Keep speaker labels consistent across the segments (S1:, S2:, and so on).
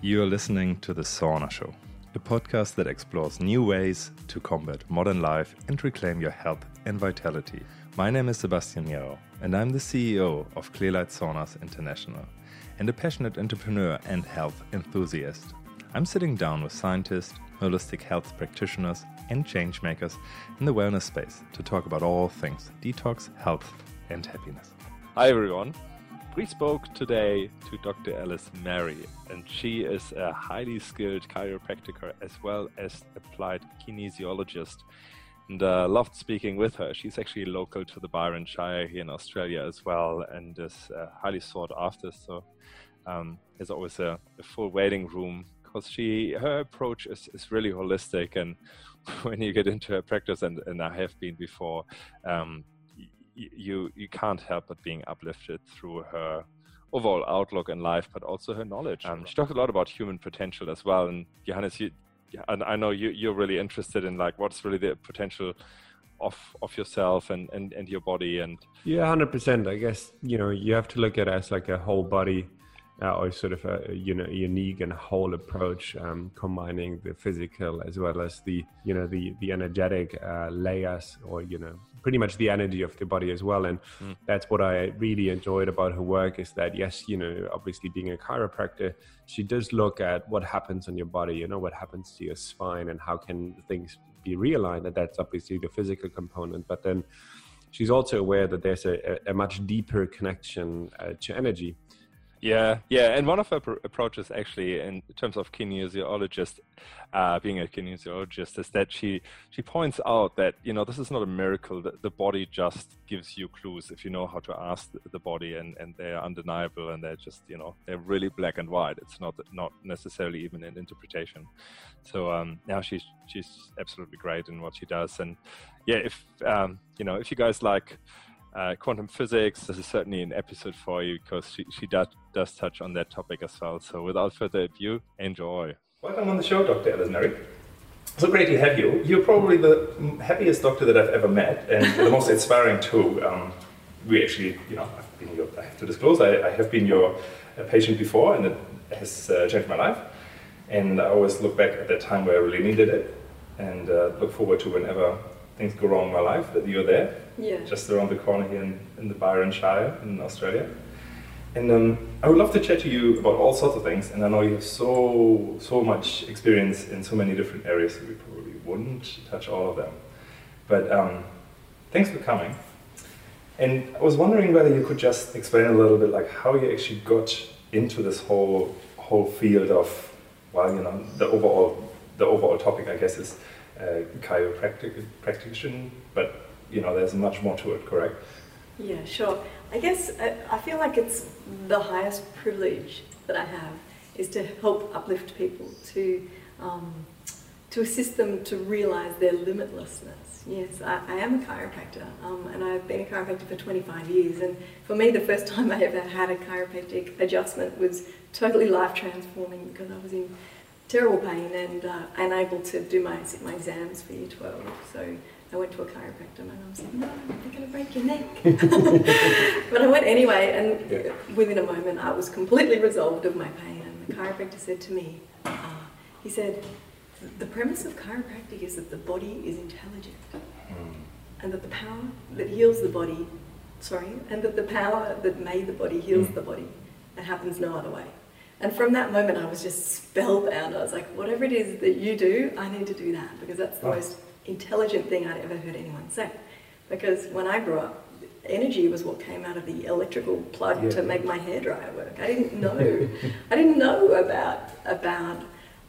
S1: You're listening to The Sauna Show, a podcast that explores new ways to combat modern life and reclaim your health and vitality. My name is Sebastian Nero, and I'm the CEO of Clearlight Saunas International and a passionate entrepreneur and health enthusiast. I'm sitting down with scientists, holistic health practitioners, and changemakers in the wellness space to talk about all things detox, health, and happiness. Hi, everyone. We spoke today to Dr. Alice Mary, and she is a highly skilled chiropractor as well as applied kinesiologist. And uh, loved speaking with her. She's actually local to the Byron Shire here in Australia as well, and is uh, highly sought after. So um, there's always a, a full waiting room because she her approach is, is really holistic and when you get into her practice and, and I have been before um, you you can't help but being uplifted through her overall outlook in life, but also her knowledge. Um, she talked a lot about human potential as well. And Johannes, you, and I know you, you're really interested in like what's really the potential of of yourself and, and, and your body and
S2: yeah, hundred percent. I guess you know you have to look at it as like a whole body uh, or sort of a you know unique and whole approach, um, combining the physical as well as the you know the the energetic uh, layers, or you know pretty much the energy of the body as well. And mm. that's what I really enjoyed about her work is that yes, you know, obviously being a chiropractor, she does look at what happens on your body, you know, what happens to your spine and how can things be realigned. And that's obviously the physical component, but then she's also aware that there's a, a much deeper connection uh, to energy
S1: yeah, yeah, and one of her pr- approaches, actually, in terms of kinesiologist, uh, being a kinesiologist, is that she she points out that you know this is not a miracle. That the body just gives you clues if you know how to ask the body, and, and they're undeniable, and they're just you know they're really black and white. It's not not necessarily even an interpretation. So um, now she's she's absolutely great in what she does, and yeah, if um, you know if you guys like uh, quantum physics. This is certainly an episode for you because she, she does, does touch on that topic as well. So without further ado, enjoy.
S3: Welcome on the show, Dr. Mary. So great to have you. You're probably the happiest doctor that I've ever met and the most inspiring too. Um, we actually, you know, I've been your, I have to disclose, I, I have been your uh, patient before and it has uh, changed my life. And I always look back at that time where I really needed it and uh, look forward to whenever things go wrong in my life that you're there
S4: yeah.
S3: just around the corner here in, in the Byron Shire in Australia. And um, I would love to chat to you about all sorts of things. And I know you have so so much experience in so many different areas that we probably wouldn't touch all of them. But um, thanks for coming. And I was wondering whether you could just explain a little bit like how you actually got into this whole whole field of well, you know, the overall the overall topic I guess is uh, chiropractic practitioner, but you know, there's much more to it, correct?
S4: Yeah, sure. I guess I, uh, I feel like it's the highest privilege that I have is to help uplift people, to um, to assist them to realize their limitlessness. Yes, I, I am a chiropractor, um, and I've been a chiropractor for 25 years. And for me, the first time I ever had a chiropractic adjustment was totally life transforming because I was in terrible pain and uh, unable to do my my exams for year 12. So I went to a chiropractor. My mum said, no, they're going to break your neck. but I went anyway, and yeah. within a moment, I was completely resolved of my pain. And the chiropractor said to me, uh, he said, the premise of chiropractic is that the body is intelligent. Mm. And that the power that heals the body, sorry, and that the power that made the body heals mm. the body. It happens no other way. And from that moment, I was just spellbound. I was like, whatever it is that you do, I need to do that because that's the most intelligent thing I'd ever heard anyone say. Because when I grew up, energy was what came out of the electrical plug yeah. to make my hair dryer work. I didn't know. I didn't know about about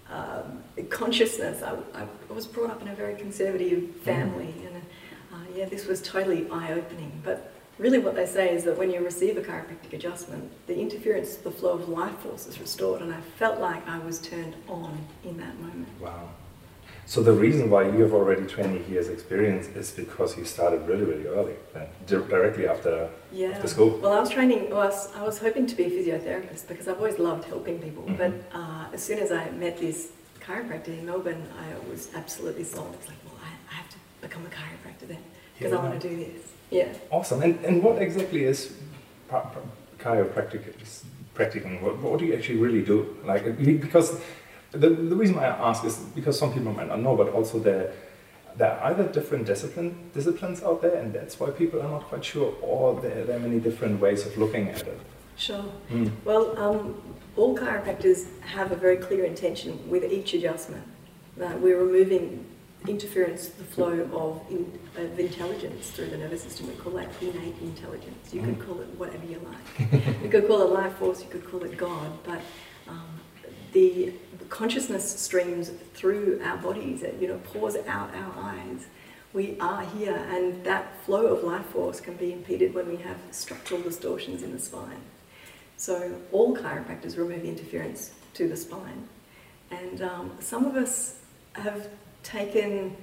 S4: um, consciousness. I, I, was brought up in a very conservative family, mm. and uh, yeah, this was totally eye opening. But really, what they say is that when you receive a chiropractic adjustment, the interference, the flow of life force is restored, and I felt like I was turned on in that moment.
S3: Wow. So the reason why you have already 20 years experience is because you started really, really early, directly after,
S4: yeah.
S3: after school.
S4: Well, I was training, well, I, was, I was hoping to be a physiotherapist because I've always loved helping people. Mm-hmm. But uh, as soon as I met this chiropractor in Melbourne, I was absolutely sold. It's like, well, I, I have to become a chiropractor then because yeah. I want to do this. Yeah.
S3: Awesome. And, and what exactly is chiropractic practicing? What, what do you actually really do? Like because the, the reason why I ask is because some people might not know, but also there there are either different discipline disciplines out there, and that's why people are not quite sure, or there, there are many different ways of looking at it.
S4: Sure. Mm. Well, um, all chiropractors have a very clear intention with each adjustment that we're removing interference, the flow of, in, of intelligence through the nervous system. We call that innate intelligence. You mm. could call it whatever you like. you could call it life force, you could call it God, but um, the consciousness streams through our bodies, it you know, pours out our eyes. We are here, and that flow of life force can be impeded when we have structural distortions in the spine. So all chiropractors remove interference to the spine. And um, some of us have taken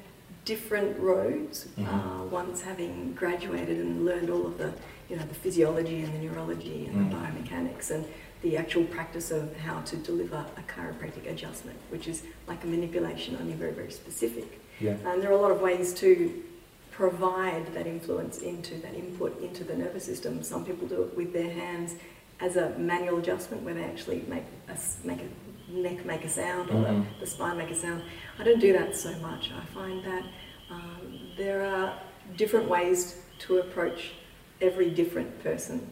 S4: different roads, mm-hmm. uh, once having graduated and learned all of the, you know, the physiology and the neurology and mm. the biomechanics and the actual practice of how to deliver a chiropractic adjustment, which is like a manipulation, only very, very specific.
S3: Yeah.
S4: And there are a lot of ways to provide that influence into that input into the nervous system. Some people do it with their hands as a manual adjustment where they actually make a, make a neck make a sound or mm-hmm. the, the, spine make a sound. I don't do that so much. I find that um, there are different ways to approach every different person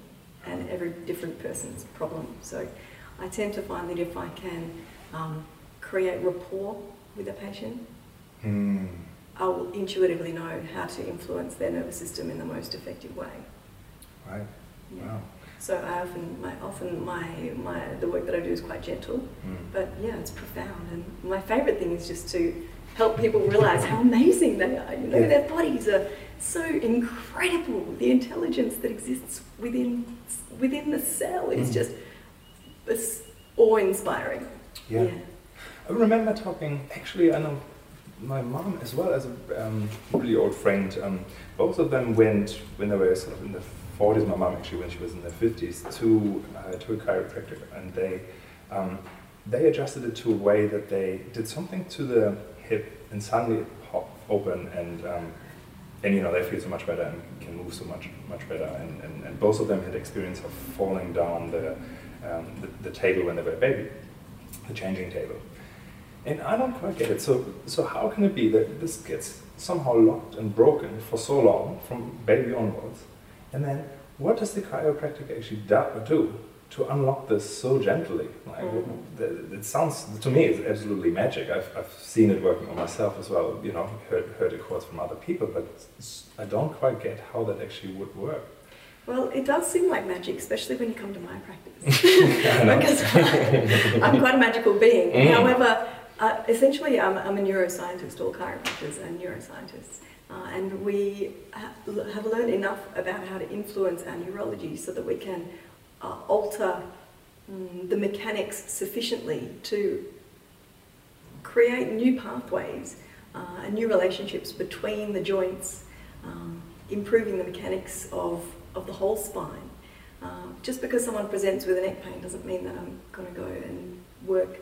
S4: and every different person's problem. So I tend to find that if I can um, create rapport with a patient,
S3: mm.
S4: I will intuitively know how to influence their nervous system in the most effective way.
S3: Right. Yeah. Wow.
S4: So I often, my, often my, my, the work that I do is quite gentle,
S3: mm.
S4: but yeah, it's profound. And my favourite thing is just to help people realise how amazing they are. You know, yeah. their bodies are so incredible. The intelligence that exists within within the cell is mm. just it's awe-inspiring.
S3: Yeah. yeah. I remember talking. Actually, I know my mom as well as a um, really old friend. Um, both of them went when they were sort of in the 40s, my mom actually when she was in the 50s, to, uh, to a chiropractor and they, um, they adjusted it to a way that they did something to the hip and suddenly it popped open and, um, and you know, they feel so much better and can move so much, much better. And, and, and both of them had experience of falling down the, um, the, the table when they were a baby, the changing table. And I don't quite get it. So, so how can it be that this gets somehow locked and broken for so long, from baby onwards, and then what does the chiropractic actually do to unlock this so gently? Like, mm-hmm. it sounds, to me, it's absolutely magic. I've, I've seen it working on myself as well, you know, heard, heard it quotes from other people, but I don't quite get how that actually would work.
S4: Well, it does seem like magic, especially when you come to my practice. because I'm quite a magical being. Mm. However, uh, essentially, I'm, I'm, a neuroscientist, all chiropractors are neuroscientists. Uh, and we ha- have learned enough about how to influence our neurology so that we can uh, alter um, the mechanics sufficiently to create new pathways uh, and new relationships between the joints, um, improving the mechanics of, of the whole spine. Uh, just because someone presents with a neck pain doesn't mean that I'm going to go and work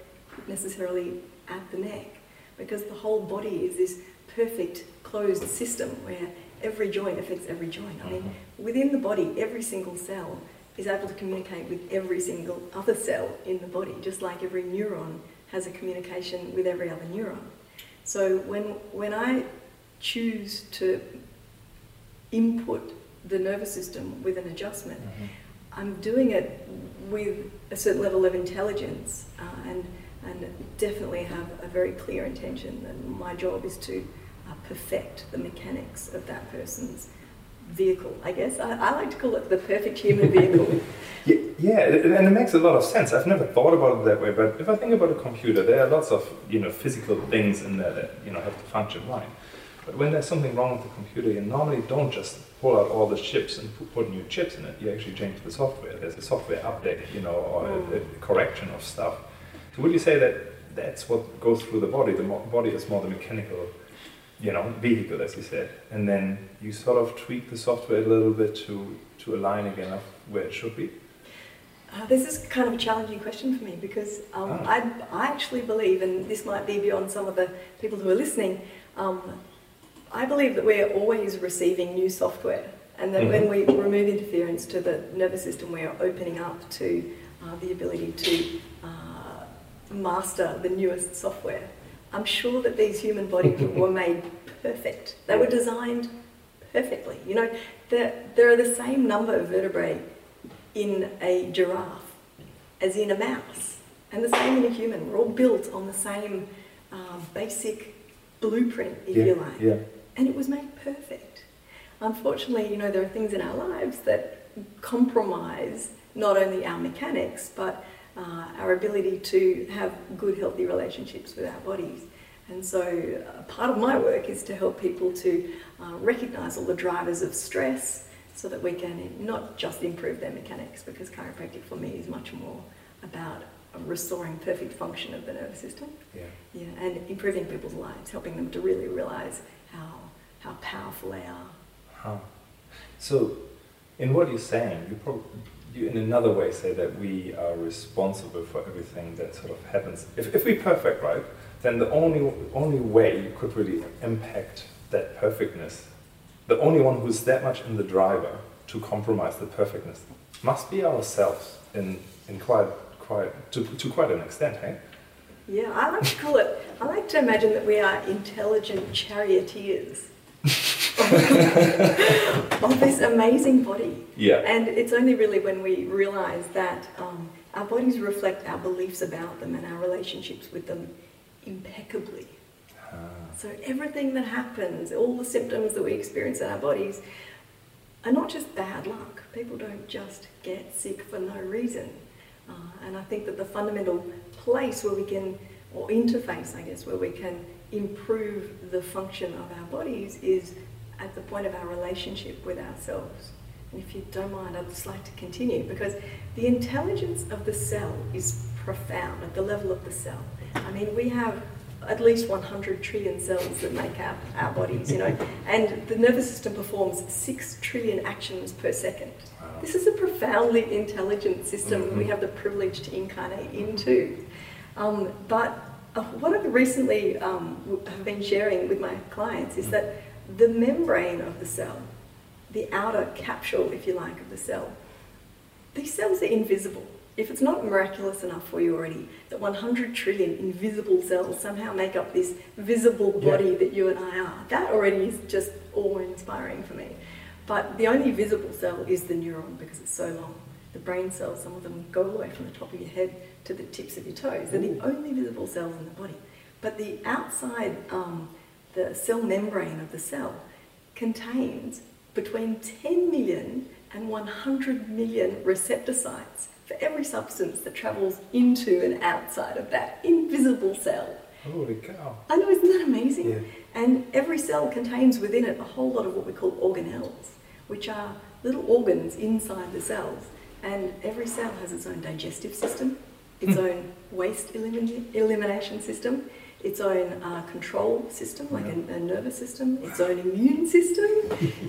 S4: necessarily at the neck because the whole body is this perfect closed system where every joint affects every joint. I mean, mm-hmm. within the body, every single cell is able to communicate with every single other cell in the body, just like every neuron has a communication with every other neuron. So when, when I choose to input the nervous system with an adjustment,
S3: mm-hmm.
S4: I'm doing it with a certain level of intelligence uh, and, and definitely have a very clear intention. And my job is to uh, perfect the mechanics of that person's vehicle, I guess. I, I like to call it the perfect human vehicle.
S3: yeah, yeah, and it makes a lot of sense. I've never thought about it that way, but if I think about a computer, there are lots of you know physical things in there that you know have to function right. But when there's something wrong with the computer, you normally don't just pull out all the chips and put new chips in it. You actually change the software. There's a software update, you know, or mm. a, a, correction of stuff. So would you say that that's what goes through the body? The body is more the mechanical you know, vehicle, as you said, and then you sort of tweak the software a little bit to, to align again of where it should be?
S4: Uh, this is kind of a challenging question for me because um, ah. I, I actually believe, and this might be beyond some of the people who are listening, um, I believe that we're always receiving new software, and that mm-hmm. when we remove interference to the nervous system, we are opening up to uh, the ability to uh, master the newest software. I'm sure that these human bodies were made perfect. They were designed perfectly. You know, there, there are the same number of vertebrae in a giraffe as in a mouse, and the same in a human. We're all built on the same uh, basic blueprint, if
S3: yeah,
S4: you like.
S3: Yeah.
S4: And it was made perfect. Unfortunately, you know, there are things in our lives that compromise not only our mechanics, but uh, our ability to have good, healthy relationships with our bodies. And so, uh, part of my work is to help people to uh, recognize all the drivers of stress so that we can not just improve their mechanics, because chiropractic for me is much more about restoring perfect function of the nervous system.
S3: Yeah.
S4: Yeah, and improving people's lives, helping them to really realize how, how powerful they are.
S3: Huh. So, in what you're saying, you probably you in another way say that we are responsible for everything that sort of happens. If, if we're perfect, right, then the only only way you could really impact that perfectness, the only one who's that much in the driver to compromise the perfectness, must be ourselves in in quite quite to, to quite an extent, hey?
S4: Yeah, I like to call it. I like to imagine that we are intelligent charioteers of this amazing body.
S3: Yeah.
S4: And it's only really when we realize that um, our bodies reflect our beliefs about them and our relationships with them impeccably.
S3: Ah.
S4: So everything that happens, all the symptoms that we experience in our bodies, are not just bad luck. People don't just get sick for no reason. Uh, and I think that the fundamental place where we can, or interface, I guess, where we can improve the function of our bodies is at the point of our relationship with ourselves. And if you don't mind, I'd just like to continue because the intelligence of the cell is profound at the level of the cell. I mean, we have at least 100 trillion cells that make our, our bodies, you know, and the nervous system performs 6 trillion actions per second.
S3: Wow.
S4: This is a profoundly intelligent system
S3: Mhm.
S4: we have the privilege to incarnate into. Um, but uh, what I've recently um, have been sharing with my clients is that the membrane of the cell, the outer capsule, if you like, of the cell, these cells are invisible. If it's not miraculous enough for you already, that 100 trillion invisible cells somehow make up this visible
S3: Yeah.
S4: body that you and I are, that already is just awe inspiring for me. But the only visible cell is the neuron because it's so long. The brain cells, some of them go all the way from the top of your head to the tips of your toes. They're the only visible cells in the body. But the outside, um, the cell membrane of the cell contains between 10 million and 100 million receptor sites for every substance that travels into and outside of that invisible cell.
S3: Holy cow.
S4: I know, isn't that amazing?
S3: Yeah.
S4: And every cell contains within it a whole lot of what we call organelles, which are little organs inside the cells. And every cell has its own digestive system, its hmm. own waste elimin- elimination system, its own uh, control system, like a, a nervous system, its own immune system,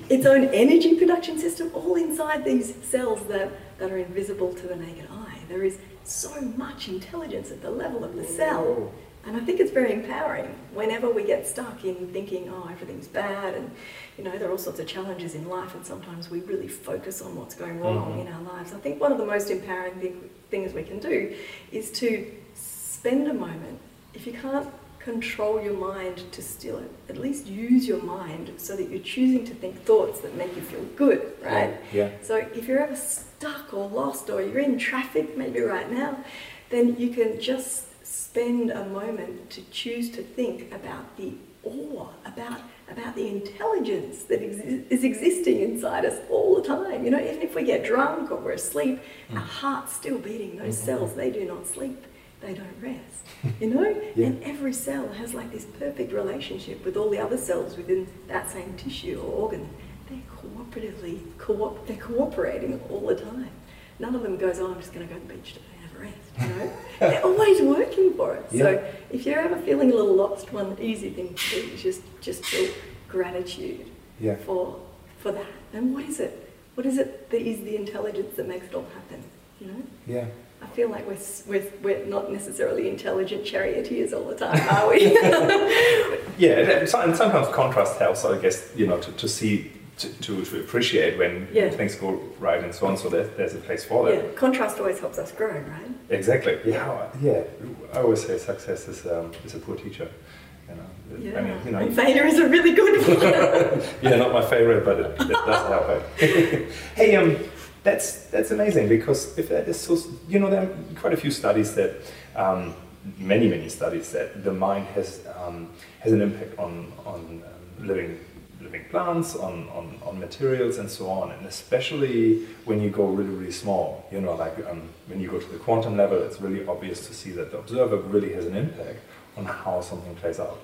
S4: its own energy production system, all inside these cells that, that are invisible to the naked eye. There is so much intelligence at the level of the cell. And I think it's very empowering whenever we get stuck in thinking, oh, everything's bad, and you know, there are all sorts of challenges in life, and sometimes we really focus on what's going wrong
S3: Mhm.
S4: in our lives. I think one of the most empowering thing, things we can do is to spend a moment. If you can't control your mind to still it, at least use your mind so that you're choosing to think thoughts that make you feel good, right?
S3: Yeah.
S4: So if you're ever stuck or lost or you're in traffic maybe right now, then you can just spend a moment to choose to think about the awe, about about the intelligence that exi- is existing inside us all the time. You know, even if we get drunk or we're asleep, our heart's still beating. Those
S3: Mhm.
S4: cells, they do not sleep. They don't rest. You know?
S3: Yeah.
S4: And every cell has like this perfect relationship with all the other cells within that same tissue or organ. They're cooperatively, co- they're cooperating all the time. None of them goes, oh, I'm just going to go to the beach today and have a rest. You know? they're always working for us.
S3: Yeah.
S4: So if you're ever feeling a little lost, one easy thing to do is just, just feel gratitude
S3: Yeah.
S4: for, for that. And what is it? What is it that is the intelligence that makes it all happen? You know?
S3: Yeah.
S4: I feel like we're, we're, we're not necessarily intelligent charioteers all the time, are we?
S3: Yeah, and, and so- and sometimes contrast helps, I guess, you know, to, to see to, to, to appreciate when
S4: Yeah.
S3: things go right and so on. So there, there's a place for that.
S4: Yeah, contrast always helps us grow, right?
S3: Exactly. Yeah. Yeah. I always say success is um, is a poor teacher. You know.
S4: Yeah.
S3: I mean, you know.
S4: and failure is a really good one.
S3: yeah, not my favorite, but it, it does help. hey, um, that's that's amazing because if that is so, you know, there are quite a few studies that, um, many many studies that the mind has um, has an impact on on um, living living plants, on, on on materials, and so on, and especially when you go really really small. You know, like um, when you go to the quantum level, it's really obvious to see that the observer really has an impact on how something plays out.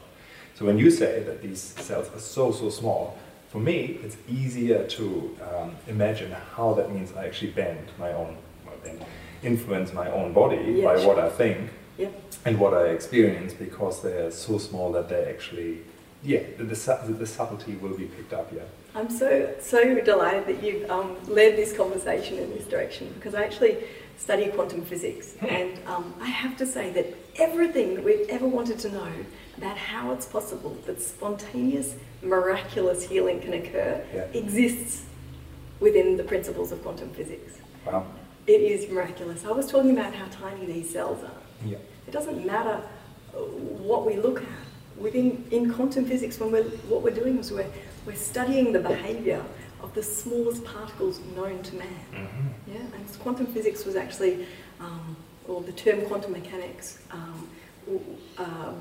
S3: So when you say that these cells are so, so small, for me, it's easier to um, imagine how that means I actually bend my own, bend, influence my own body
S4: Yeah,
S3: by
S4: sure.
S3: what I think
S4: Yep.
S3: and what I experience because they're so small that they actually, yeah, the, the, the subtlety will be picked up, yeah.
S4: I'm so so delighted that you've um, led this conversation in this direction because I actually study quantum physics, and um, I have to say that everything that we've ever wanted to know about how it's possible that spontaneous, miraculous healing can occur
S3: Yeah.
S4: exists within the principles of quantum physics.
S3: Wow.
S4: It is miraculous. I was talking about how tiny these cells are.
S3: Yeah.
S4: It doesn't matter uh, what we look at. Within in quantum physics, when we're what we're doing is we're we're studying the behaviour of the smallest particles known to man.
S3: Mhm.
S4: Yeah, and quantum physics was actually, um, or the term quantum mechanics, um, uh,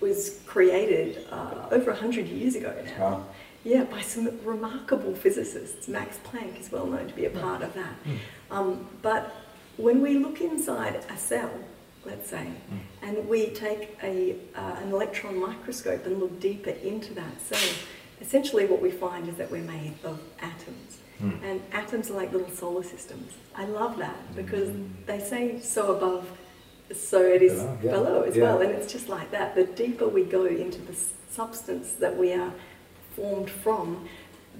S4: was created uh, over hundred years ago now.
S3: Wow.
S4: Yeah, by some remarkable physicists. Max Planck is well known to be a part of that.
S3: Mm.
S4: Um, but when we look inside a cell, let's say,
S3: Mm.
S4: and we take a, uh, an electron microscope and look deeper into that cell, essentially what we find is that we're made of atoms.
S3: Mm.
S4: And atoms are like little solar systems. I love that because
S3: Mm.
S4: they say so above, so it is
S3: Below, yeah.
S4: below as
S3: Yeah.
S4: well. And it's just like that. The deeper we go into the substance that we are formed from,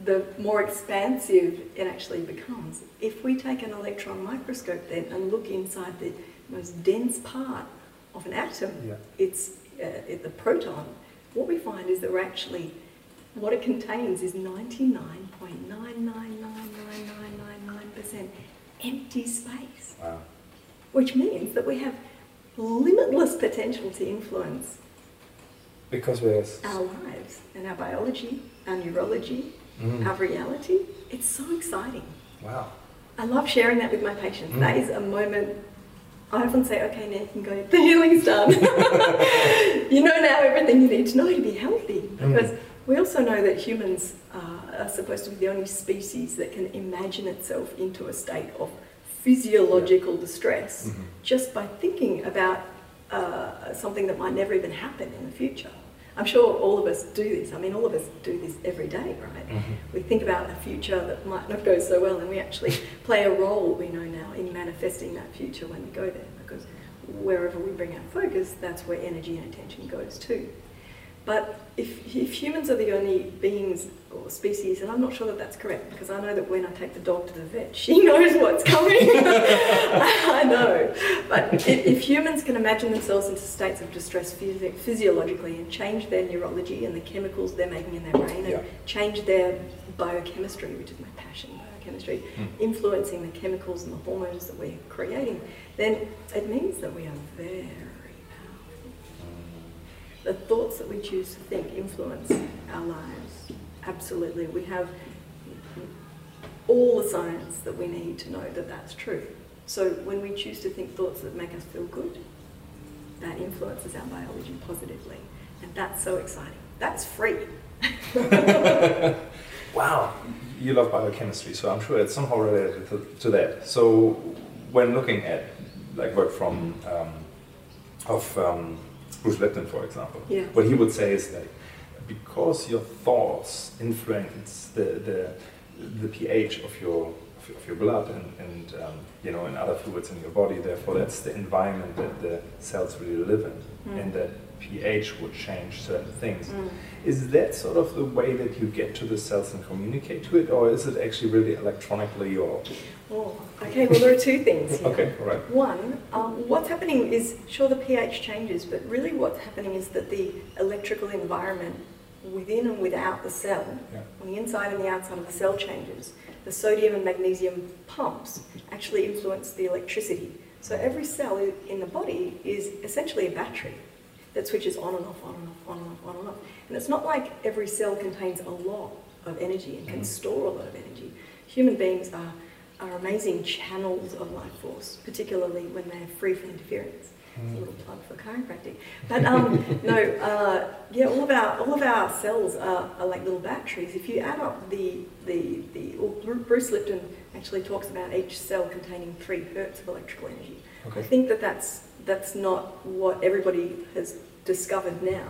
S4: the more expansive it actually becomes. If we take an electron microscope then and look inside the most dense part of an atom,
S3: Yeah.
S4: it's uh, it, the proton, what we find is that we're actually, what it contains is 99.9999999% empty space,
S3: Wow.
S4: which means that we have limitless potential to influence
S3: Because we're.
S4: our lives and our biology, our neurology,
S3: Mm.
S4: our reality. It's so exciting.
S3: Wow.
S4: I love sharing that with my patients.
S3: Mm.
S4: That is a moment. I often say, okay, now you can go. The healing's done. you know now everything you need to know to be healthy.
S3: Mm.
S4: We also know that humans uh, are supposed to be the only species that can imagine itself into a state of physiological distress
S3: Mhm.
S4: just by thinking about uh, something that might never even happen in the future. I'm sure all of us do this. I mean, all of us do this every day, right?
S3: Mhm.
S4: We think about a future that might not go so well, and we actually play a role, we know now, in manifesting that future when we go there, because wherever we bring our focus, that's where energy and attention goes to. But if, if humans are the only beings or species, and I'm not sure that that's correct, because I know that when I take the dog to the vet, she knows what's coming. I know. But if, if humans can imagine themselves into states of distress physi- physiologically and change their neurology and the chemicals they're making in their brain and
S3: Yeah.
S4: change their biochemistry, which is my passion, biochemistry,
S3: Mm.
S4: influencing the chemicals and the hormones that we're creating, then it means that we are very powerful. The thoughts that we choose to think influence our lives. Absolutely. We have all the science that we need to know that that's true. So when we choose to think thoughts that make us feel good, that influences our biology positively. And that's so exciting. That's free.
S3: Wow, you love biochemistry, so I'm sure it's somehow related to, to that. So, when looking at like work from um, of um, Bruce Lipton, for example,
S4: Yeah.
S3: what he would say is that because your thoughts influence the the, the pH of your of your- of your blood and, and um, you know and other fluids in your body, therefore that's the environment that the cells really live in,
S4: Mm.
S3: and that pH would change certain things.
S4: Mm.
S3: Is that sort of the way that you get to the cells and communicate to it, or is it actually really electronically or?
S4: Oh, okay, well, there are two things. here.
S3: Okay, all right.
S4: One, um, what's happening is, sure, the pH changes, but really what's happening is that the electrical environment within and without the cell,
S3: Yeah.
S4: on the inside and the outside of the cell changes, the sodium and magnesium pumps actually influence the electricity. So every cell in the body is essentially a battery that switches on and off, on and off, on and off, on and off. And it's not like every cell contains a lot of energy and can
S3: Mhm.
S4: store a lot of energy. Human beings are, are amazing channels of life force, particularly when they're free from interference. It's a little plug for chiropractic. But um, no, uh, yeah, all of our all of our cells are, are like little batteries. If you add up the the the well, Bruce Lipton actually talks about each cell containing three hertz of electrical energy. I think that that's that's not what everybody has discovered now.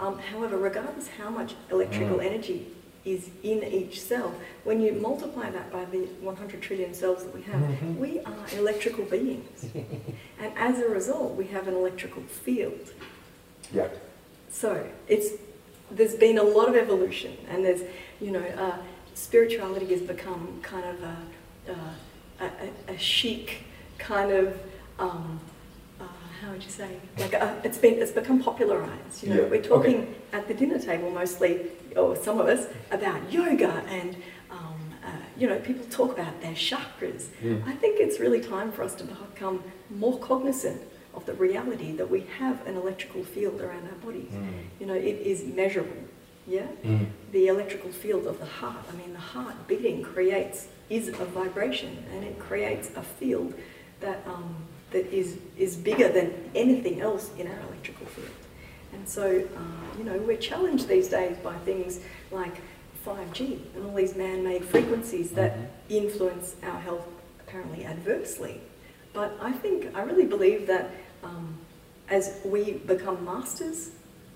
S4: Um, however, regardless how much electrical
S3: Mm.
S4: energy is in each cell, when you multiply that by the 100 trillion cells that we have,
S3: Mhm.
S4: we are electrical beings. and as a result, we have an electrical field.
S3: Yeah.
S4: So it's there's been a lot of evolution, and there's you know uh, spirituality has become kind of a a, a, a chic kind of um, uh, how would you say like a, it's been it's become popularized. You know,
S3: Yeah,
S4: we're talking at the dinner table mostly, or some of us, about yoga and. Um, uh, you know, people talk about their chakras.
S3: Mm.
S4: I think it's really time for us to become more cognizant of the reality that we have an electrical field around our bodies.
S3: Mm.
S4: You know, it is measurable. Yeah?
S3: Mm.
S4: The electrical field of the heart. I mean, the heart beating creates, is a vibration and it creates a field that, um, that is, is bigger than anything else in our electrical field. And so, uh, you know, we're challenged these days by things like 5G and all these man made frequencies that
S3: Mhm.
S4: influence our health apparently adversely. But I think, I really believe that um, as we become masters,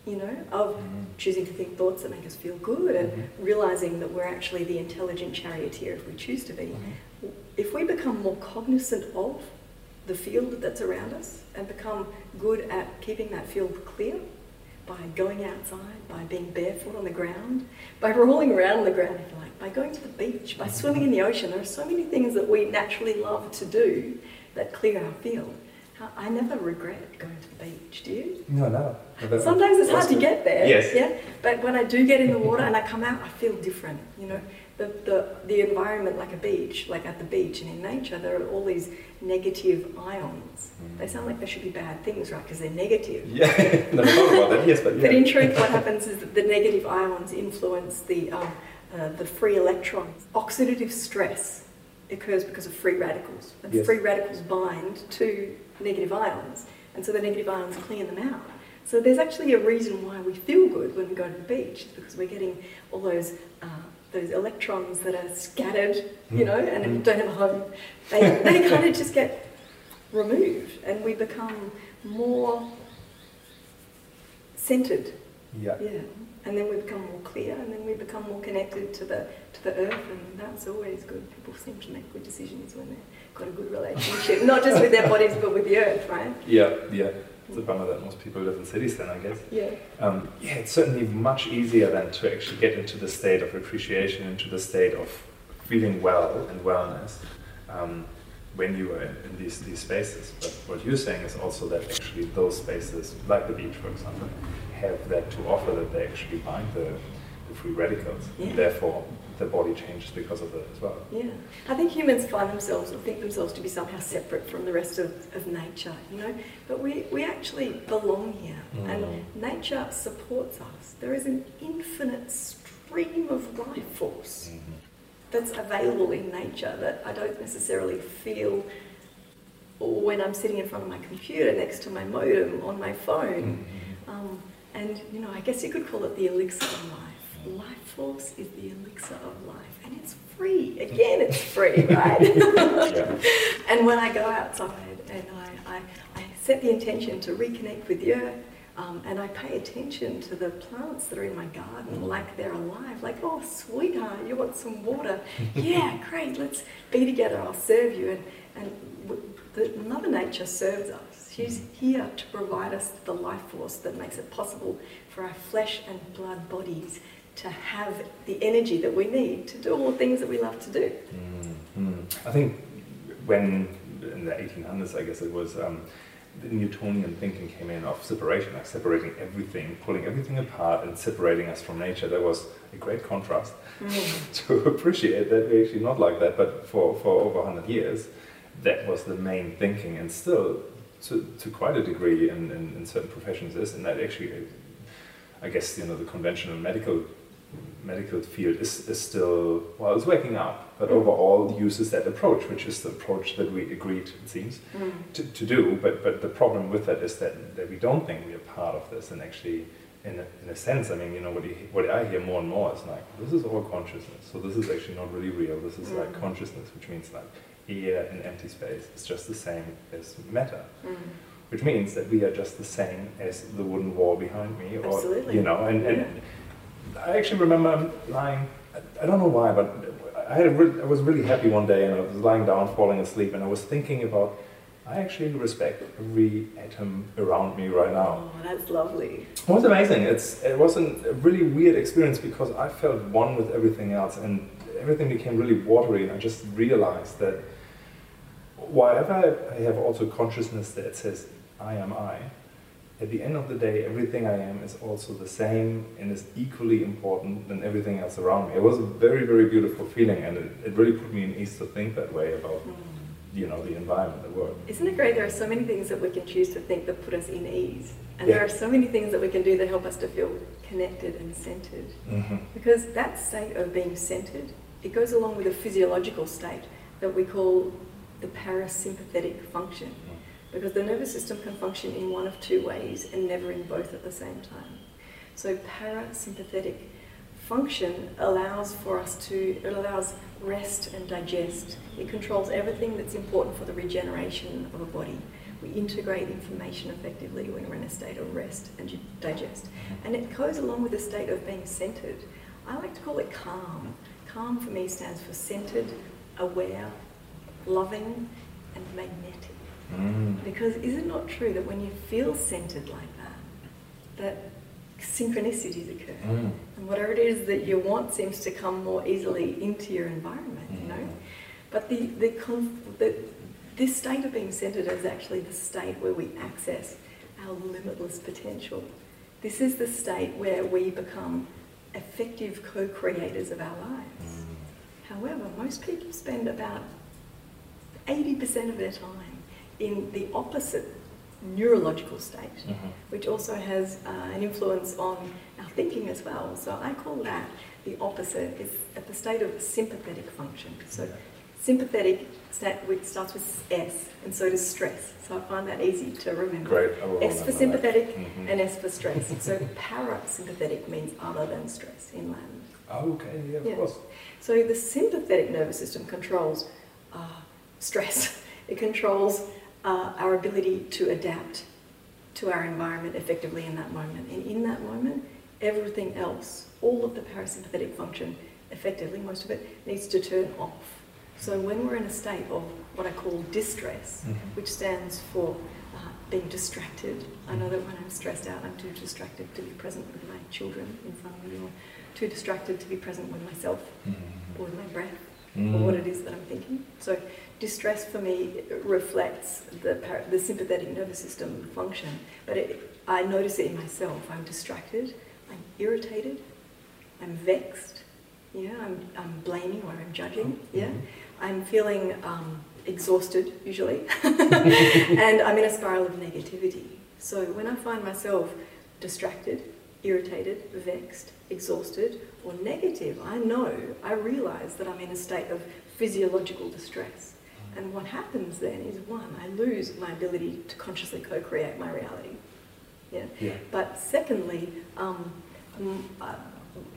S4: you know, of
S3: Mhm.
S4: choosing to think thoughts that make us feel good and
S3: Mhm.
S4: realizing that we're actually the intelligent charioteer if we choose to be,
S3: Mhm.
S4: if we become more cognizant of the field that's around us and become good at keeping that field clear by going outside, by being barefoot on the ground, by rolling around on the ground, if you like, by going to the beach, by swimming in the ocean. There are so many things that we naturally love to do that clear our field. I never regret going to the beach, do you?
S3: No, no. No,
S4: Sometimes it's hard to get there.
S3: Yes.
S4: Yeah. But when I do get in the water and I come out, I feel different. You know, the, the, the environment like a beach, like at the beach and in nature, there are all these negative ions. They sound like they should be bad things, right? Because they're negative.
S3: Yeah, thought about that. Yes, but yeah.
S4: But in truth, what happens is that the negative ions influence the, um, uh, the free electrons. Oxidative stress occurs because of free radicals. And
S3: Yes.
S4: free radicals bind to negative ions, and so the negative ions clean them out. So there's actually a reason why we feel good when we go to the beach, because we're getting all those uh, those electrons that are scattered, you mm. know, and if don't have a home, they, they kind of just get removed, and we become more centered
S3: yeah.
S4: yeah, and then we become more clear, and then we become more connected to the to the earth, and that's always good. People seem to make good decisions when they've got a good relationship, not just with their bodies, but with the earth, right?
S3: Yeah, yeah. It's a bummer that most people live in cities then, I guess.
S4: Yeah,
S3: Um, yeah, it's certainly much easier than to actually get into the state of appreciation, into the state of feeling well and wellness um, when you are in, in these, these spaces. But what you're saying is also that actually those spaces, like the beach, for example, have that to offer that they actually bind the, the free radicals.
S4: Yeah.
S3: And therefore, the body changes because of that as well.
S4: yeah. I think humans find themselves or think themselves to be somehow separate from the rest of, of nature, you know. But we, we actually belong here, and
S3: Mm.
S4: nature supports us. There is an infinite stream of life force. that's available in nature that I don't necessarily feel when I'm sitting in front of my computer next to my modem on my phone. Um, and, you know, I guess you could call it the elixir of life. Life force is the elixir of life. And it's free. Again, it's free, right?
S3: Yeah.
S4: and when I go outside and I, I, I set the intention to reconnect with the earth, um, and I pay attention to the plants that are in my garden like they're alive. Like, oh, sweetheart, you want some water? yeah, great, let's be together, I'll serve you. And, and w- the, Mother Nature serves us. She's here to provide us the life force that makes it possible for our flesh and blood bodies to have the energy that we need to do all the things that we love to do.
S3: Mm. I think when in the 1800s, I guess it was, um, the Newtonian thinking came in of separation, like separating everything, pulling everything apart and separating us from nature. There was a great contrast mm. to appreciate that we're actually not like that, but for, for over 100 years, that was the main thinking, and still, to, to quite a degree in, in, in certain professions is, and that actually, I guess, you know, the conventional medical medical field is, is still, well, it's waking up, but overall uses that approach, which is the approach that we agreed, it seems, mm. to, to do. But, but the problem with that is that, that we don't think we are part of this. And actually, in a, in a sense, I mean, you know, what, you, what I hear more and more is like, this is all consciousness. So this is actually not really real. This is mm. like consciousness, which means like air in empty space is just the same as matter. Mm. Which means that we are just the same as the wooden wall behind me, or
S4: Absolutely.
S3: you know, and, and I actually remember lying, I don't know why, but I, had I was really happy one day and I was lying down, falling asleep, and I was thinking about, I actually respect every atom around me right now.
S4: Oh, that's lovely.
S3: It was amazing. It's, it was a really weird experience because I felt one with everything else and everything became really watery, and I just realized that whatever I have also consciousness that says, I am I, at the end of the day, everything I am is also the same and is equally important than everything else around me. It was a very, very beautiful feeling, and it, it really put me in ease to think that way about, you know, the environment, the world.
S4: Isn't it great? There are so many things that we can choose to think that put us in ease, and yeah. there are so many things that we can do that help us to feel connected and centered. Mm-hmm. Because that state of being centered, it goes along with a physiological state that we call the parasympathetic function because the nervous system can function in one of two ways and never in both at the same time. So parasympathetic function allows for us to, it allows rest and digest. It controls everything that's important for the regeneration of a body. We integrate information effectively when we're in a state of rest and digest. And it goes along with a state of being centered. I like to call it calm. Calm for me stands for centered, aware, loving, and magnetic. Mm. Because is it not true that when you feel centered like that, that synchronicities occur? Mm. And whatever it is that you want seems to come more easily into your environment, you know? Mm. But the, the, the, this state of being centered is actually the state where we access our limitless potential. This is the state where we become effective co-creators of our lives. Mm. However, most people spend about 80% of their time in the opposite neurological state, mm-hmm. which also has uh, an influence on our thinking as well. So I call that the opposite, is at the state of sympathetic function. So yeah. sympathetic which starts with S, and so does stress. So I find that easy to remember.
S3: Great.
S4: S for sympathetic mm-hmm. and S for stress. so parasympathetic means other than stress in Latin.
S3: Oh, okay, yeah, of yeah. course.
S4: So the sympathetic nervous system controls uh, stress. It controls uh, our ability to adapt to our environment effectively in that moment. And in that moment, everything else, all of the parasympathetic function, effectively, most of it, needs to turn off. So when we're in a state of what I call distress, mm-hmm. which stands for uh, being distracted, I know that when I'm stressed out, I'm too distracted to be present with my children in front of me, or too distracted to be present with myself, mm-hmm. or with my breath, or what it is that I'm thinking. So distress for me reflects the, the sympathetic nervous system function, but it, I notice it in myself. I'm distracted, I'm irritated, I'm vexed, yeah, I'm, I'm blaming or I'm judging, mm-hmm. yeah, I'm feeling um, exhausted usually, and I'm in a spiral of negativity. So when I find myself distracted, irritated, vexed, exhausted, or negative, I know, I realize that I'm in a state of physiological distress. And what happens then is one, I lose my ability to consciously co-create my reality. Yeah.
S3: yeah.
S4: But secondly, um, uh,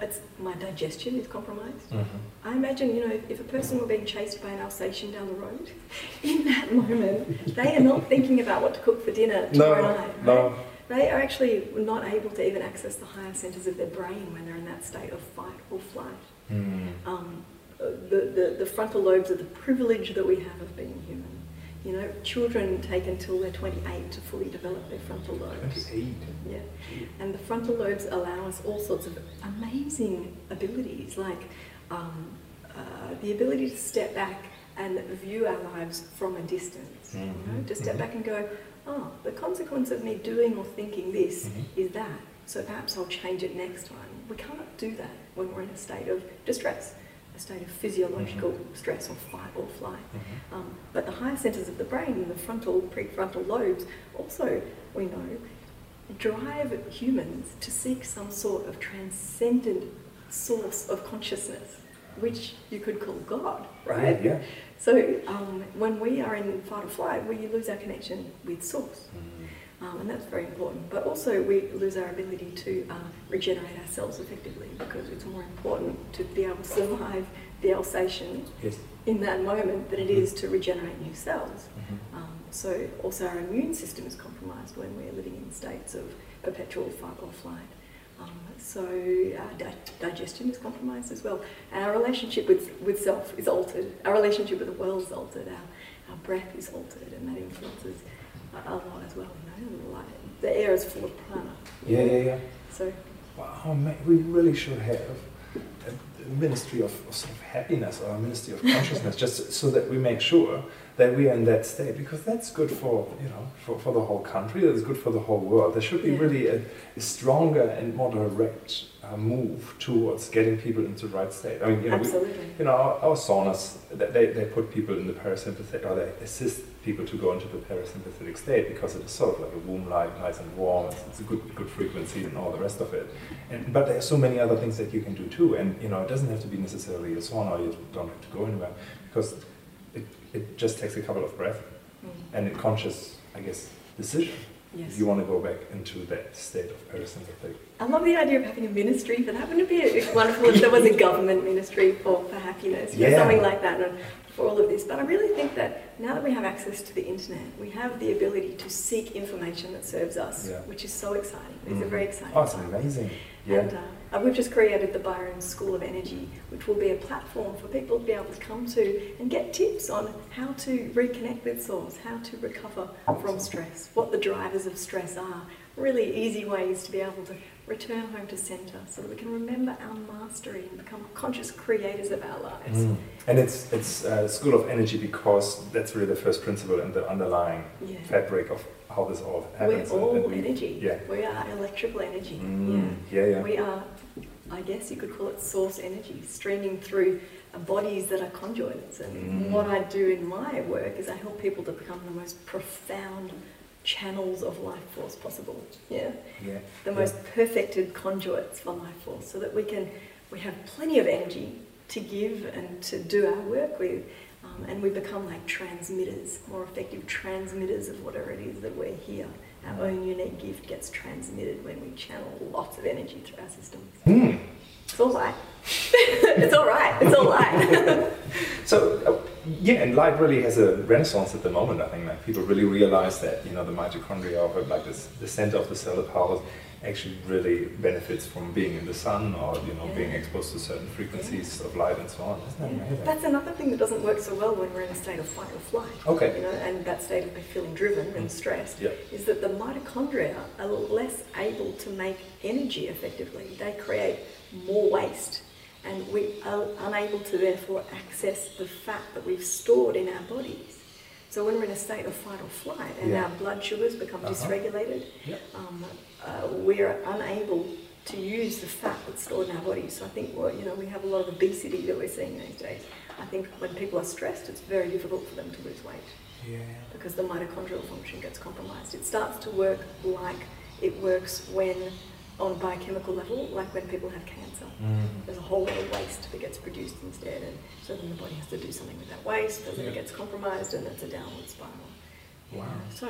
S4: it's, my digestion is compromised. Mm-hmm. I imagine, you know, if, if, a person were being chased by an Alsatian down the road, in that moment, they are not thinking about what to cook for dinner tomorrow no, night. Right?
S3: No.
S4: They are actually not able to even access the higher centers of their brain when they're in that state of fight or flight. Mm. Um, the, the, the frontal lobes are the privilege that we have of being human. You know, children take until they're 28 to fully develop their frontal lobes.
S3: 28?
S4: Yeah. And the frontal lobes allow us all sorts of amazing abilities, like um, uh, the ability to step back and view our lives from a distance. Mm-hmm. You know, to step mm-hmm. back and go, oh, the consequence of me doing or thinking this
S3: Mhm.
S4: is that. So perhaps I'll change it next time. We can't do that when we're in a state of distress, a state of physiological stress or fight or flight.
S3: Mhm.
S4: Um, but the higher centres of the brain, the frontal, prefrontal lobes, also, we know, drive humans to seek some sort of transcendent source of consciousness, which you could call God, right?
S3: Yeah.
S4: So um, when we are in fight or flight, we lose our connection with source.
S3: Mhm.
S4: Um, and that's very important. But also, we lose our ability to uh, regenerate ourselves effectively because it's more important to be able to survive the Alsatian
S3: Yes.
S4: in that moment than it is to regenerate new cells.
S3: Mhm.
S4: Um, so, also, our immune system is compromised when we're living in states of perpetual fight or flight. Um, so, our di- digestion is compromised as well. And our relationship with, with self is altered. Our relationship with the world is altered. Our, our breath is altered, and that influences a, a lot as well. You know, like, the air is full of prana.
S3: Yeah, yeah, yeah.
S4: So,
S3: Wow, mate, we really should have a, a ministry of, of sort of happiness or a ministry of consciousness, just so that we make sure that we are in that state, because that's good for you know for, for the whole country. That's good for the whole world. There should be really a, a stronger and more direct uh, move towards getting people into the right state. I mean, you know, we, you know, our, our saunas, they, they put people in the parasympathetic, or they assist people to go into the parasympathetic state because it is sort of like a womb light, nice and warm, it's, it's a good, good frequency and all the rest of it. And, but there are so many other things that you can do too, and you know, it doesn't have to be necessarily a sauna, you don't have to go anywhere, because it, just takes a couple of breaths
S4: Mm.
S3: and a conscious, I guess, decision
S4: Yes.
S3: if you want to go back into that state of parasympathetic.
S4: I love the idea of having a ministry for that. Wouldn't it be wonderful if there was a government ministry for, for happiness,
S3: Yeah.
S4: something like that, and for all of this? But I really think that now that we have access to the internet, we have the ability to seek information that serves us,
S3: Yeah.
S4: which is so exciting. It's a
S3: Mhm.
S4: very exciting
S3: Oh, it's amazing. Yeah.
S4: And uh, we've just created the Byron School of Energy, which will be a platform for people to be able to come to and get tips on how to reconnect with source, how to recover from stress, what the drivers of stress are. Really easy ways to be able to return home to centre so that we can remember our mastery and become conscious creators of our lives.
S3: Mm. And it's it's uh, school of energy because that's really the first principle and the underlying
S4: Yeah.
S3: fabric of how this all happens.
S4: We're
S3: happens. and-
S4: all
S3: and we-
S4: energy.
S3: Yeah.
S4: We are electrical energy.
S3: Mm, yeah, yeah.
S4: We are, I guess you could call it source energy, streaming through uh, bodies that are conduits. And
S3: Mm.
S4: what I do in my work is I help people to become the most profound channels of life force possible. Yeah,
S3: yeah.
S4: the
S3: yeah.
S4: most perfected conduits for life force, so that we can we have plenty of energy to give and to do our work with. Um, and we become like transmitters, more effective transmitters of whatever it is that we're here. Our own unique gift gets transmitted when we channel lots of energy through our systems.
S3: Mm.
S4: It's all right. it's all right. It's all right.
S3: So uh, yeah, and light really has a renaissance at the moment. I think like people really realize that you know the mitochondria of like this, the center of the cell of powers actually really benefits from being in the sun or you know being exposed to certain frequencies of light and so on. Isn't that
S4: Yeah.
S3: amazing?
S4: That's another thing that doesn't work so well when we're in a state of fight or flight.
S3: Okay.
S4: You know, and that state of feeling driven and
S3: Mm.
S4: stressed
S3: Yeah.
S4: is that the mitochondria are less able to make energy effectively. They create more waste. And we are unable to therefore access the fat that we've stored in our bodies. So when we're in a state of fight or flight and
S3: Yeah.
S4: our blood sugars become
S3: Uh-huh.
S4: dysregulated,
S3: Yeah.
S4: um, uh, we're unable to use the fat that's stored in our bodies. So I think well, you know we have a lot of obesity that we're seeing these days. I think when people are stressed, it's very difficult for them to lose weight
S3: Yeah.
S4: because the mitochondrial function gets compromised. It starts to work like it works when, on a biochemical level, like when people have cancer.
S3: Mm.
S4: There's a whole lot of waste that gets produced instead, and so then the body has to do something with that waste, and then it gets compromised, and that's a downward spiral.
S3: Wow.
S4: So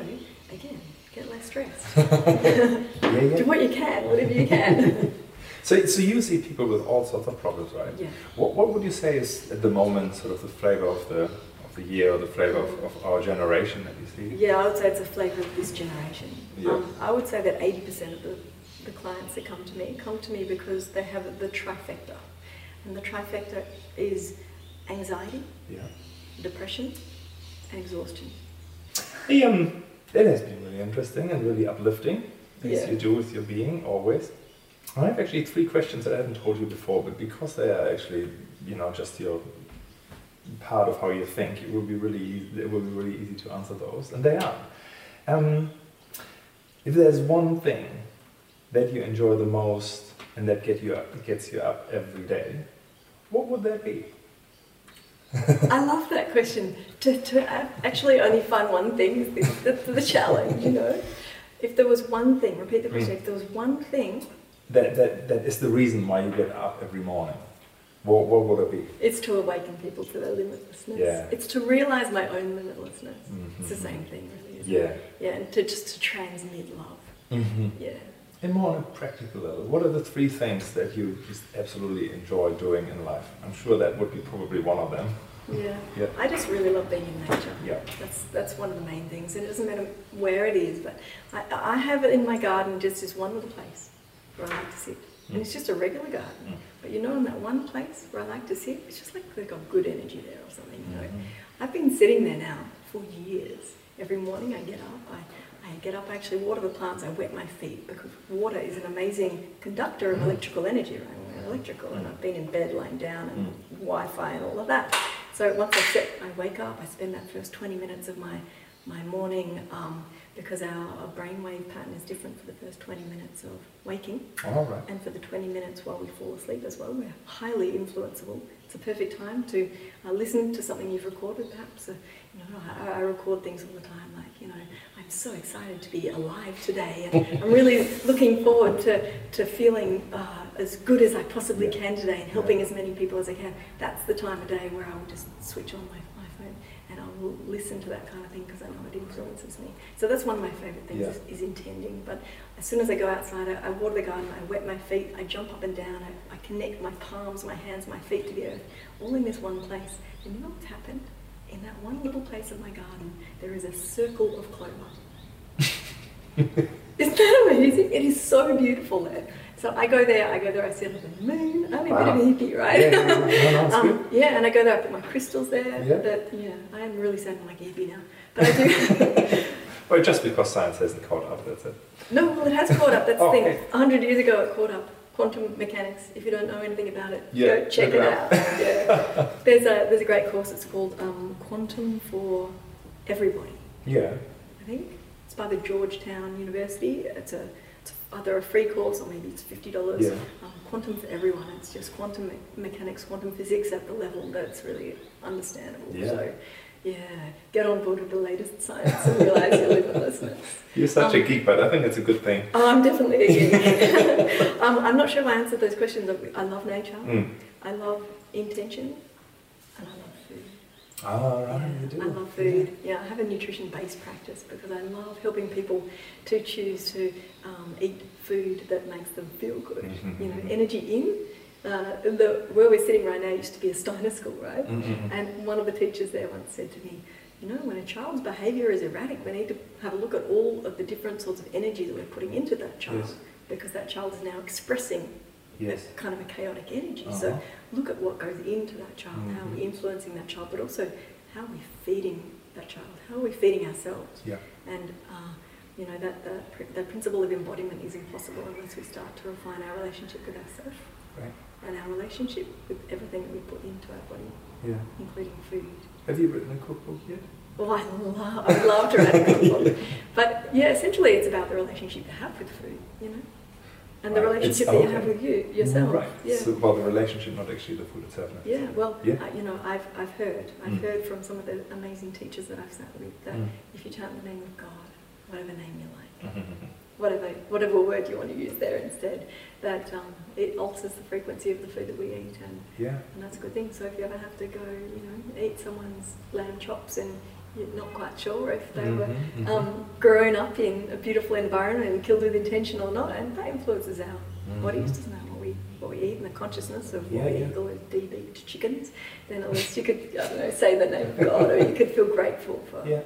S4: again, get less stress.
S3: Yeah,
S4: Do what you can, whatever you can.
S3: So, so you see people with all sorts of problems, right?
S4: yeah.
S3: What, what would you say is at the moment sort of the flavor of the of the year or the flavor of, of our generation that you see?
S4: Yeah, I would say it's a flavour of this generation.
S3: Yeah.
S4: Um, I would say that 80% of the, the clients that come to me come to me because they have the trifecta. And the trifecta is anxiety,
S3: Yeah.
S4: depression, and exhaustion.
S3: Hey, um, that has been really interesting and really uplifting, as
S4: Yeah.
S3: you do with your being always. I have actually three questions that I haven't told you before, but because they are actually, you know, just your part of how you think, it will be really, easy, it will be really easy to answer those, and they are. Um, if there's one thing that you enjoy the most and that get you up, gets you up every day, what would that be?
S4: I love that question. To, to actually only find one thing is the, the, the challenge, you know. If there was one thing, repeat the question, mm. if there was one thing
S3: that, that, that is the reason why you get up every morning, what, what would it be?
S4: It's to awaken people to their limitlessness.
S3: Yeah.
S4: It's to realize my own limitlessness. Mm-hmm. It's the same thing, really.
S3: yeah.
S4: It? Yeah, and to just to transmit love.
S3: Mm-hmm.
S4: Yeah.
S3: And more on a practical level, what are the three things that you just absolutely enjoy doing in life? I'm sure that would be probably one of them.
S4: Yeah. yeah. I just really love being in nature.
S3: Yeah.
S4: That's that's one of the main things. And it doesn't matter where it is, but I, I have it in my garden just this one little place where I like to sit. Mm. And it's just a regular garden. Mm. But you know, in that one place where I like to sit, it's just like they've got good energy there or something, you know. Mm-hmm. I've been sitting there now for years. Every morning I get up, I I get up, I actually water the plants, I wet my feet because water is an amazing conductor of mm. electrical energy, right? We're electrical, and I've been in bed lying down and mm. Wi Fi and all of that. So once I sit, I wake up, I spend that first 20 minutes of my, my morning um, because our, our brainwave pattern is different for the first 20 minutes of waking.
S3: All right.
S4: And for the 20 minutes while we fall asleep as well. We're highly influenceable. It's a perfect time to uh, listen to something you've recorded, perhaps. Uh, you know, I, I, record things all the time, like, you know, I'm so excited to be alive today, and I'm really looking forward to, to feeling uh, as good as I possibly yeah. can today and helping yeah. as many people as I can. That's the time of day where I will just switch on my, my phone and I will listen to that kind of thing because I know it influences me. So that's one of my favourite things yeah. is, is, intending. But as soon as I go outside, I, I, water the garden, I wet my feet, I jump up and down, I, I connect my palms, my hands, my feet to the earth, all in this one place. And you know what's happened? In that one little place of my garden, there is a circle of clover. Isn't that amazing? It is so beautiful there. So I go there, I go there, I sit under the moon. I'm a wow. bit of a hippie, right?
S3: Yeah, no,
S4: um, yeah, and I go there, I put my crystals there.
S3: Yeah.
S4: That, yeah, I am really sounding like a hippie now. But I do.
S3: well, just because science hasn't caught up, that's it.
S4: No, well, it has caught up. That's the oh, thing. A hundred years ago, it caught up. Quantum mechanics. If you don't know anything about it,
S3: yeah,
S4: go check it out. yeah. There's a there's a great course. It's called um, Quantum for Everybody.
S3: Yeah.
S4: I think it's by the Georgetown University. It's a it's either a free course or maybe it's fifty dollars.
S3: Yeah.
S4: Um, quantum for everyone. It's just quantum me- mechanics, quantum physics at the level that's really understandable.
S3: Yeah.
S4: So, yeah, get on board with the latest science and realize your limitlessness.
S3: You're such um, a geek, but I think it's a good thing.
S4: Oh, I'm definitely a geek. um, I'm not sure if I answered those questions. I love nature.
S3: Mm.
S4: I love intention, and I love food.
S3: Oh, right,
S4: yeah,
S3: you do.
S4: I love food. Yeah. yeah, I have a nutrition-based practice because I love helping people to choose to um, eat food that makes them feel good. Mm-hmm. You know, energy in. Uh, the, where we're sitting right now used to be a Steiner school, right?
S3: Mm-hmm.
S4: And one of the teachers there once said to me, you know, when a child's behaviour is erratic, we need to have a look at all of the different sorts of energy that we're putting into that child
S3: yes.
S4: because that child is now expressing
S3: yes.
S4: kind of a chaotic energy.
S3: Uh-huh.
S4: So look at what goes into that child, mm-hmm. how we're influencing that child, but also how we're we feeding that child? How are we feeding ourselves?
S3: Yeah.
S4: And uh, you know that the, the principle of embodiment is impossible unless we start to refine our relationship with ourselves
S3: right.
S4: And our relationship with everything that we put into our body,
S3: yeah.
S4: including food.
S3: Have you written a cookbook yet?
S4: Well, I love, I would love to write a cookbook, but yeah, essentially it's about the relationship you have with food. You know. And the relationship that you have with you yourself.
S3: Right.
S4: Yeah.
S3: So, well, the relationship, not actually the food itself.
S4: No. Yeah. Well,
S3: yeah.
S4: Uh, you know, I've, I've heard, I've
S3: mm.
S4: heard from some of the amazing teachers that I've sat with that
S3: mm.
S4: if you chant the name of God, whatever name you like, whatever whatever word you want to use there instead, that um, it alters the frequency of the food that we eat, and
S3: yeah,
S4: and that's a good thing. So if you ever have to go, you know, eat someone's lamb chops and you're not quite sure if they mm-hmm, were mm-hmm. Um, grown up in a beautiful environment and killed with intention or not, and that influences our mm-hmm. bodies, doesn't it? What we what we eat and the consciousness of
S3: yeah,
S4: what
S3: yeah.
S4: we eat, all those debeaked chickens. Then at least you could I don't know say the name of God, or you could feel grateful for.
S3: Yeah.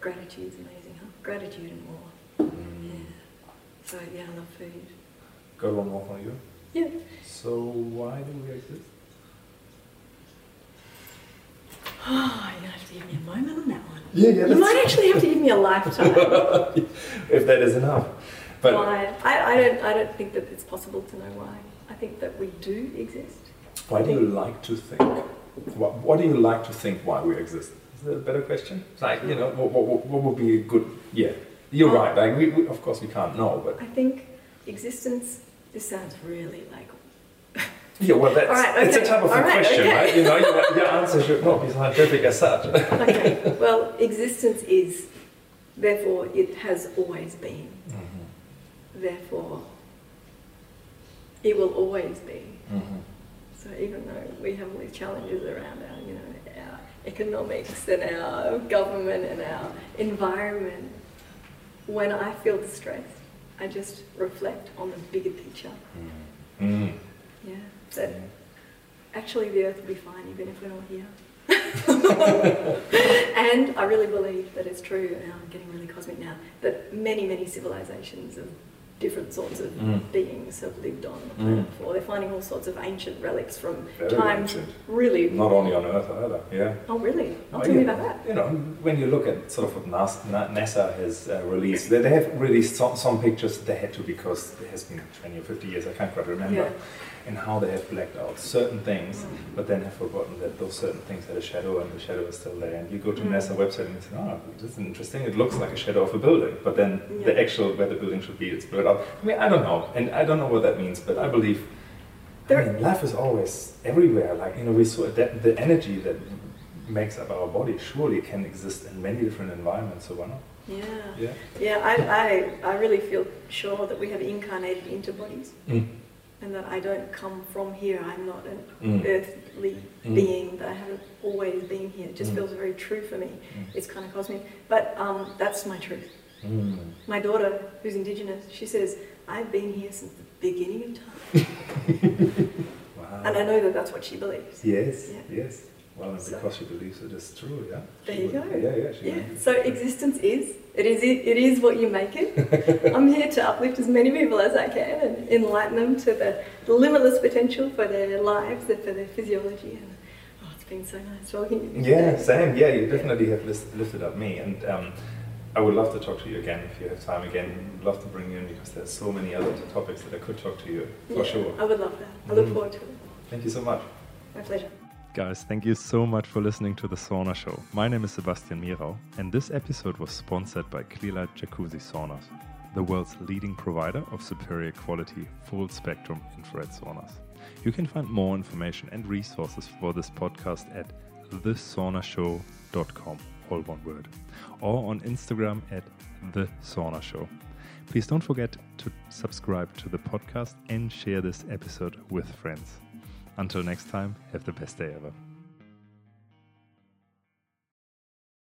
S4: Gratitude's amazing, huh? Gratitude and more.
S3: Mm.
S4: Yeah. So yeah, I love food.
S3: Got one more for you.
S4: Yeah.
S3: So why do we exist?
S4: Oh, you're gonna have to give me a moment on that one.
S3: Yeah, yeah.
S4: You might actually have to give me a lifetime.
S3: if that is enough.
S4: But why? I, I don't. I don't think that it's possible to know why. I think that we do exist.
S3: Why do you like to think? What, what do you like to think why we exist? Is that a better question? It's like you know, what, what, what would be a good? Yeah. You're right. Like we, we, of course, we can't know, but
S4: I think existence. This sounds really like.
S3: yeah, well, that's
S4: right,
S3: it's a type of a
S4: right,
S3: question,
S4: okay.
S3: right? You know, your, your answer should not be scientific as such.
S4: Okay. Well, existence is. Therefore, it has always been.
S3: Mm-hmm.
S4: Therefore, it will always be.
S3: Mm-hmm.
S4: So even though we have all these challenges around our, you know, economics and our government and our environment, when I feel distressed, I just reflect on the bigger picture.
S3: Mm.
S4: Yeah, that actually the earth will be fine even if we're not here. and I really believe that it's true, and I'm getting really cosmic now, that many, many civilizations of different sorts of
S3: Mm.
S4: beings have lived on the
S3: Mm.
S4: planet before. They're finding all sorts of ancient relics from
S3: Very
S4: times
S3: ancient.
S4: really.
S3: Not only on Earth either. Yeah.
S4: Oh, really?
S3: Well,
S4: tell me about that.
S3: You know, when you look at sort of what NAS- Na- NASA has uh, released, they, they have released some, some pictures that they had to because it has been 20 or 50 years, I can't quite remember,
S4: Yeah.
S3: And how they have blacked out certain things,
S4: Mm.
S3: but then have forgotten that those certain things had a shadow and the shadow is still there. And you go to
S4: Mm.
S3: NASA website and you say, oh, this is interesting, it looks like a shadow of a building, but then the actual where the building should be, it's blurred out. I mean, I don't know, and I don't know what that means, but I believe I
S4: There-
S3: mean, life is always everywhere. Like you know, we saw that the energy that makes up our body surely can exist in many different environments. So why not?
S4: Yeah.
S3: Yeah.
S4: Yeah, I, I, I really feel sure that we have incarnated into bodies and that I don't come from here. I'm not an
S3: Mm.
S4: earthly
S3: Mm.
S4: being, that I haven't always been here. It just
S3: Mm.
S4: feels very true for me.
S3: Mm.
S4: It's kind of cosmic. But um, that's my truth.
S3: Mm.
S4: My daughter, who's indigenous, she says, I've been here since the beginning of time.
S3: Wow.
S4: And I know that that's what she believes.
S3: Yes.
S4: Yeah.
S3: Yes. Well, and
S4: So-
S3: because she believes it is true, yeah.
S4: There
S3: She
S4: you
S3: would-
S4: go.
S3: Yeah, yeah.
S4: Yeah.
S3: would.
S4: So existence is it is it is what you make it. I'm here to uplift as many people as I can and enlighten them to the, the limitless potential for their lives and for their physiology. And oh, it's been so nice talking to you.
S3: Yeah,
S4: today.
S3: same. Yeah, you definitely have lis- lifted up me, and um, I would love to talk to you again if you have time again. I'd love to bring you in because there's so many other topics that I could talk to you for
S4: Yeah,
S3: sure.
S4: I would love that. I look
S3: Mm.
S4: forward to it.
S3: Thank you so much.
S4: My pleasure.
S1: Guys, thank you so much for listening to the Sauna Show. My name is Sebastian Mirau, and this episode was sponsored by Clearlight Jacuzzi Saunas, the world's leading provider of superior quality full spectrum infrared saunas. You can find more information and resources for this podcast at thesaunashow.com, all one word, or on Instagram at the Sauna Show. Please don't forget to subscribe to the podcast and share this episode with friends. Until next time, have the best day ever.